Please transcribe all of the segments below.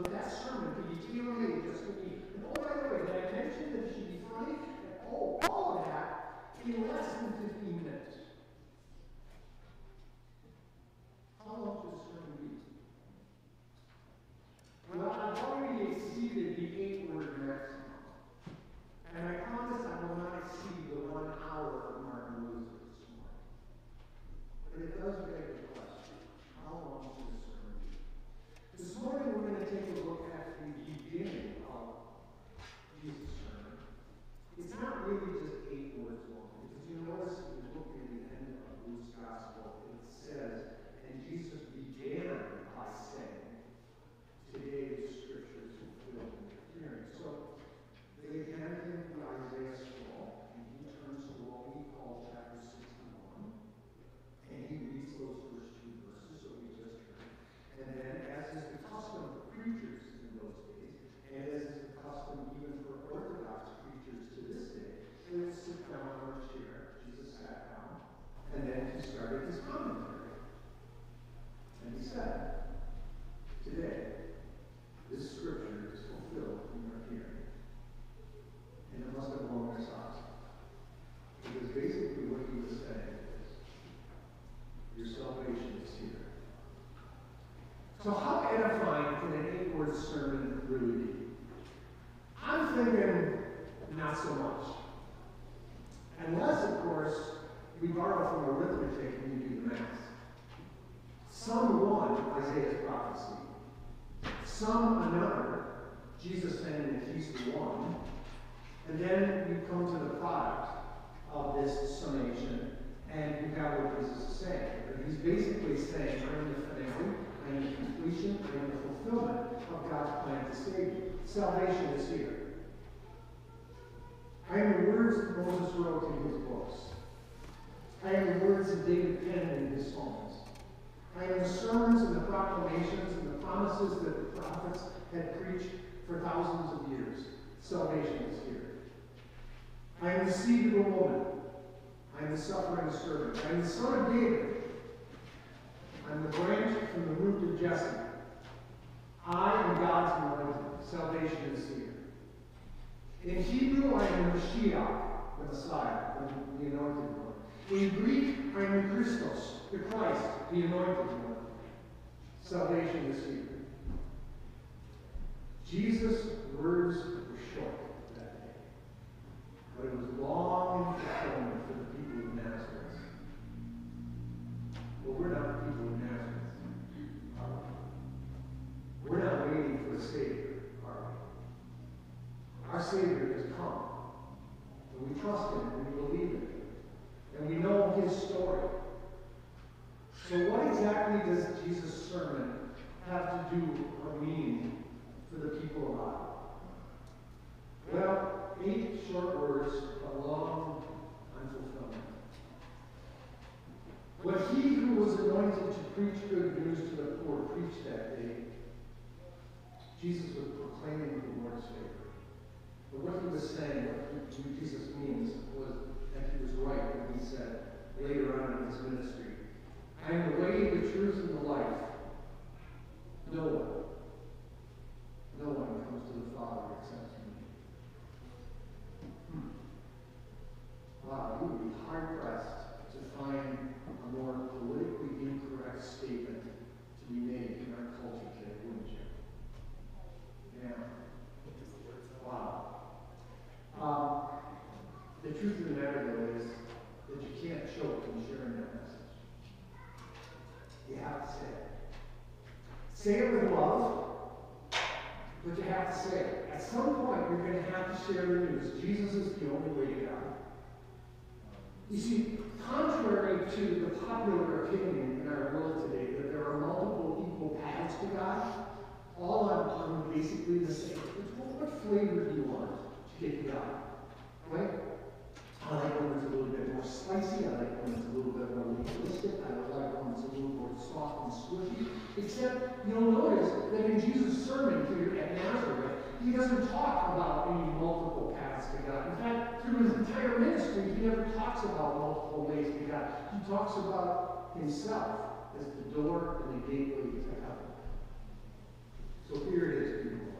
So that sermon can be tailor-made just for me. And oh, by the way, did I mention that it should be funny? And oh, all of that in less than Salvation is here. I am the words that Moses wrote in his books. I am the words that David penned in his Psalms. I am the sermons and the proclamations and the promises that the prophets had preached for thousands of years. Salvation is here. I am the seed of a woman. I am the suffering servant. I am the son of David. I am the branch from the root of Jesse. I am God's anointed. Salvation is here. In Hebrew, I am Mashiach, the Messiah, the, the anointed one. In Greek, I am Christos, the Christ, the anointed one. Salvation is here. Jesus' words were short that day, but it was long in fulfillment for the people of Nazareth. But we're not the people of Nazareth. are we? We're not waiting for a Savior? Our Savior has come. And we trust Him and we believe in Him. And we know His story. So what exactly does Jesus' sermon have to do or mean for the people of God? Well, eight short words, a long unfulfillment. What he who was anointed to preach good news to the poor preached that day, Jesus was proclaiming the Lord's favor. But what he was saying, what he, Jesus means, was that he was right when he said later on in his ministry, I am the way, the truth, You see, contrary to the popular opinion in our world today that there are multiple equal paths to God, all are, basically the same. What, what flavor do you want to get to God? Right? I like when it's a little bit more spicy. I like when it's a little bit more legalistic. I like when it's a little more soft and squishy. Except you'll notice that in Jesus' sermon here at Nazareth, he doesn't talk about any multiple paths to God. In fact, through his entire ministry, he never talks about multiple ways to God. He talks about himself as the door and the gateway to heaven. So here it is, people.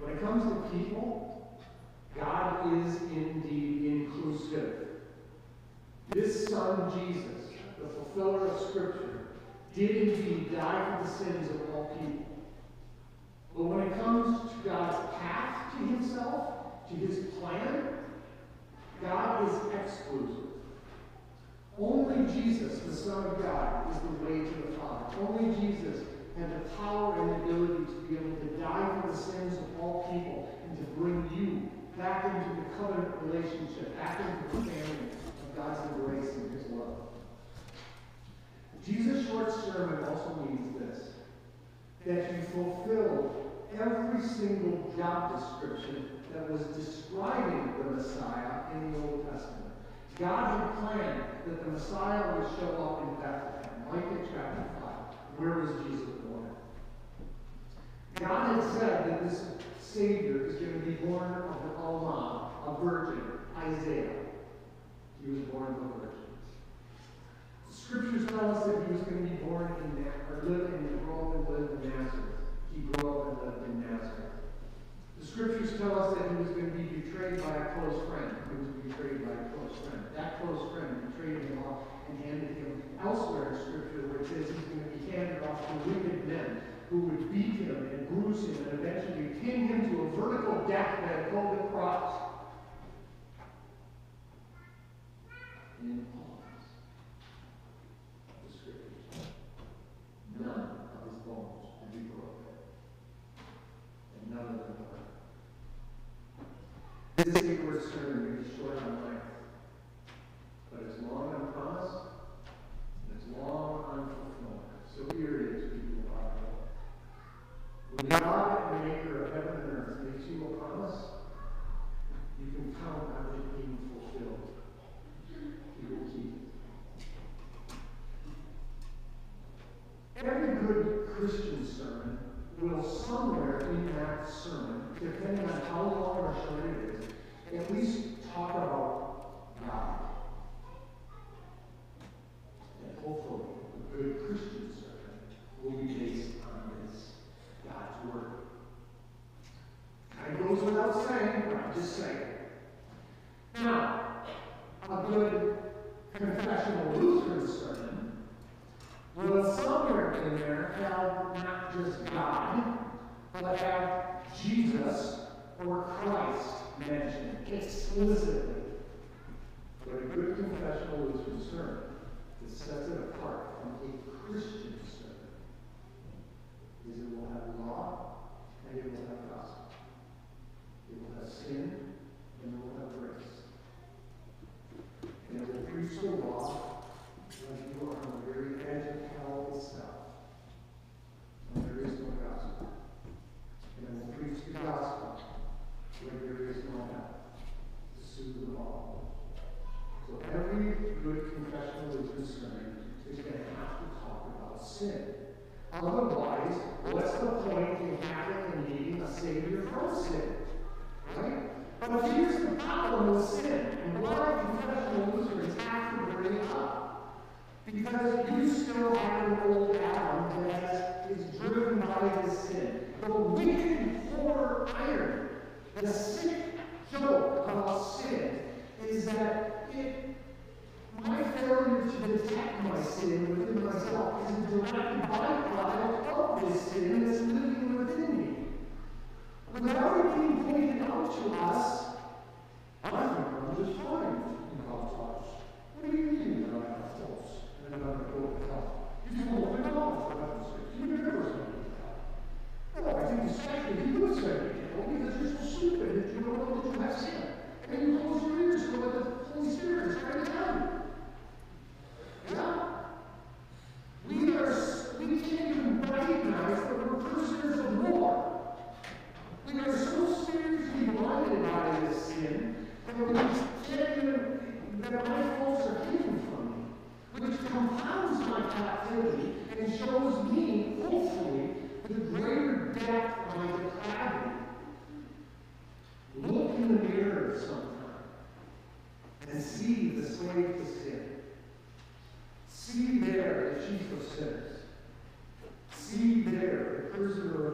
When it comes to people, God is indeed inclusive. This Son, Jesus, the fulfiller of Scripture, did indeed die for the sins of all people. But when it comes to God's path to himself, to his plan, God is exclusive. Only Jesus, the Son of God, is the way to the Father. Only Jesus had the power and the ability to be able to die for the sins of all people and to bring you back into the covenant relationship, back into the family of God's embrace and His love. Jesus' short sermon also means this that He fulfilled every single job description that was describing the Messiah in the Old Testament. God had planned that the Messiah would show up in Bethlehem, Micah chapter 5. Where was Jesus born? God had said that this Savior is going to be born of an Alma, a virgin, Isaiah. He was born of a virgin. The scriptures tell us that he was going to be born in or live and grow up and live in Nazareth. He grew up and lived in Nazareth. The scriptures tell us that he was going to be betrayed by a close friend. Betrayed by a close friend. That close friend betrayed him off and handed him elsewhere in scripture where it says he's going to be handed off to wicked men who would beat him and bruise him and eventually pin him to a vertical deathbed called the cross. In all of the scriptures, none of his bones will be broken, and none of them are. This eight-word sermon may be short on length, but it's long on promise, and it's long on fulfillment. So here it is, people of our Lord. When God, the maker of heaven and earth, makes you a promise, you can count on it being fulfilled. He will keep it. Every good Christian sermon will somewhere in that sermon, depending on how long or short it is, at least talk about God.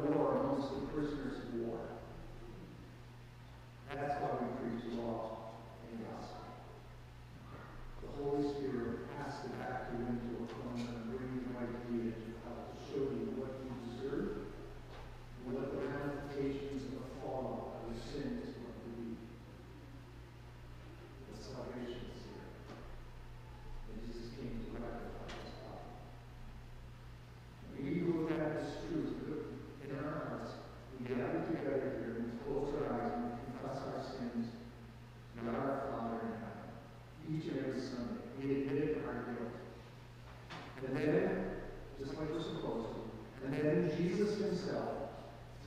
war amongst the prisoners of war. That's why we preach the law and gospel. Sunday, we admit our guilt. And then, just like we're supposed to, and then Jesus himself,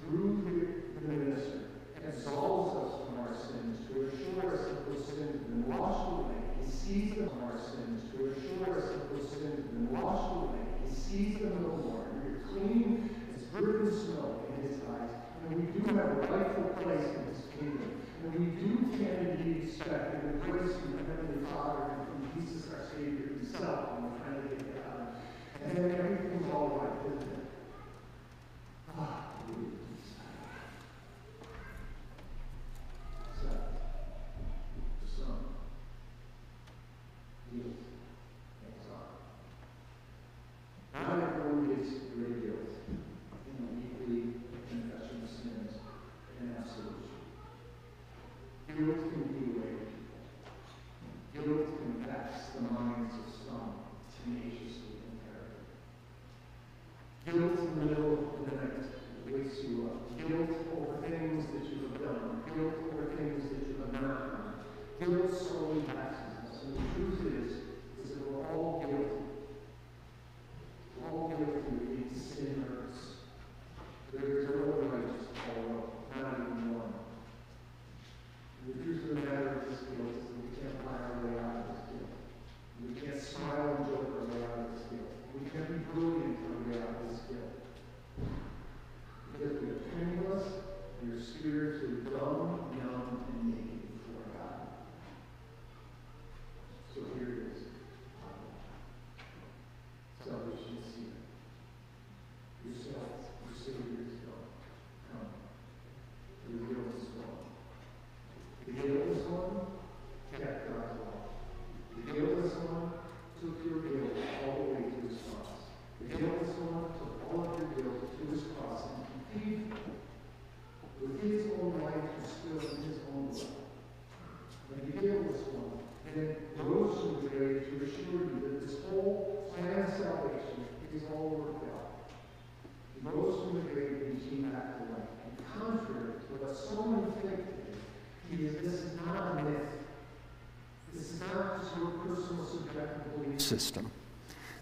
through the, the minister, absolves us from our sins to assure us that those sins have been washed away. He sees them from our sins to assure us that those sins have been washed away. He sees them no more. We are clean as burden snow in his eyes. And we do have a rightful place in his kingdom. And we do can indeed expect and embrace from the Heavenly Father and from Jesus our Savior himself when we finally get to. And then everything's all right,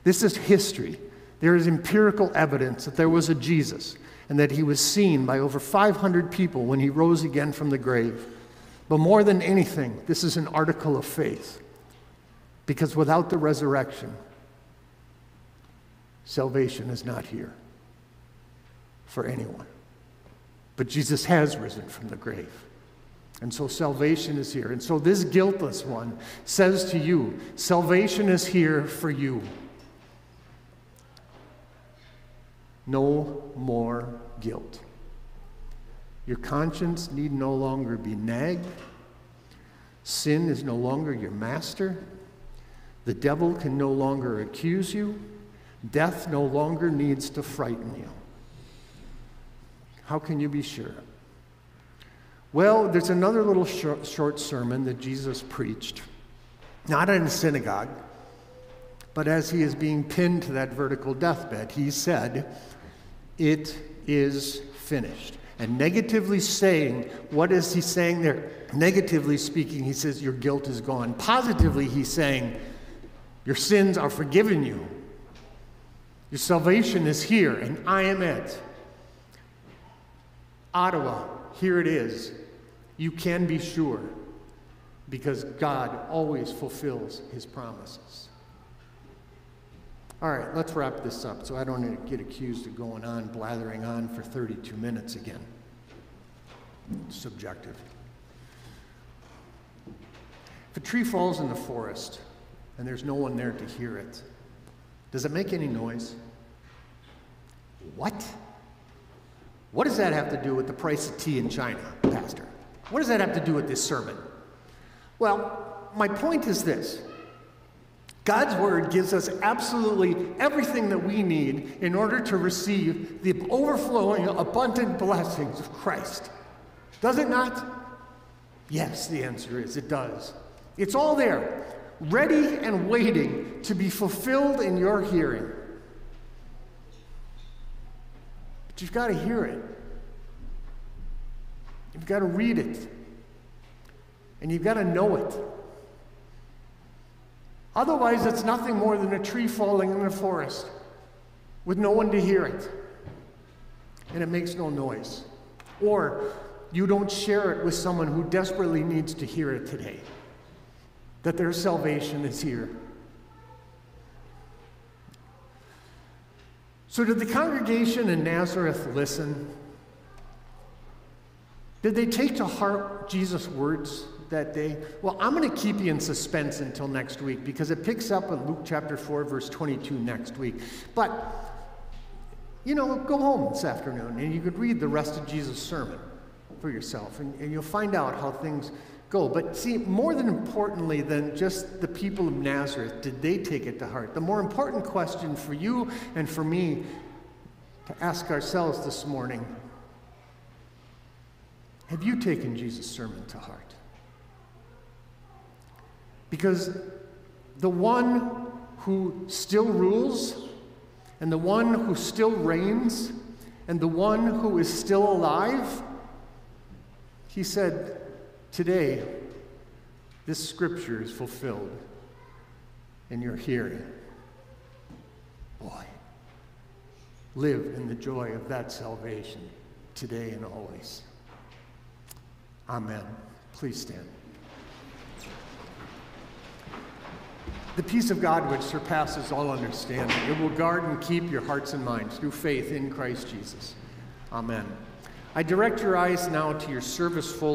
This is history. There is empirical evidence that there was a Jesus and that he was seen by over 500 people when he rose again from the grave. But more than anything, this is an article of faith. Because without the resurrection, salvation is not here for anyone. But Jesus has risen from the grave. And so salvation is here. And so this guiltless one says to you, salvation is here for you. No more guilt. Your conscience need no longer be nagged. Sin is no longer your master. The devil can no longer accuse you. Death no longer needs to frighten you. How can you be sure? Well, there's another little short, short sermon that Jesus preached, not in a synagogue, but as he is being pinned to that vertical deathbed, he said, It is finished. And negatively saying, what is he saying there? Negatively speaking, he says, Your guilt is gone. Positively, he's saying, Your sins are forgiven you. Your salvation is here, and I am it. Ottawa, here it is. You can be sure because God always fulfills his promises. All right, let's wrap this up so I don't get accused of going on, blathering on for 32 minutes again. Subjective. If a tree falls in the forest and there's no one there to hear it, does it make any noise? What? What does that have to do with the price of tea in China, Pastor? What does that have to do with this sermon? Well, my point is this God's Word gives us absolutely everything that we need in order to receive the overflowing, abundant blessings of Christ. Does it not? Yes, the answer is it does. It's all there, ready and waiting to be fulfilled in your hearing. But you've got to hear it. You've got to read it. And you've got to know it. Otherwise, it's nothing more than a tree falling in a forest with no one to hear it. And it makes no noise. Or you don't share it with someone who desperately needs to hear it today that their salvation is here. So, did the congregation in Nazareth listen? Did they take to heart Jesus' words that day? Well, I'm going to keep you in suspense until next week because it picks up in Luke chapter 4, verse 22 next week. But, you know, go home this afternoon and you could read the rest of Jesus' sermon for yourself and, and you'll find out how things go. But see, more than importantly than just the people of Nazareth, did they take it to heart? The more important question for you and for me to ask ourselves this morning have you taken Jesus' sermon to heart? Because the one who still rules, and the one who still reigns, and the one who is still alive, he said, Today, this scripture is fulfilled in your hearing. Boy, live in the joy of that salvation today and always. Amen. Please stand. The peace of God, which surpasses all understanding, it will guard and keep your hearts and minds through faith in Christ Jesus. Amen. I direct your eyes now to your service folder.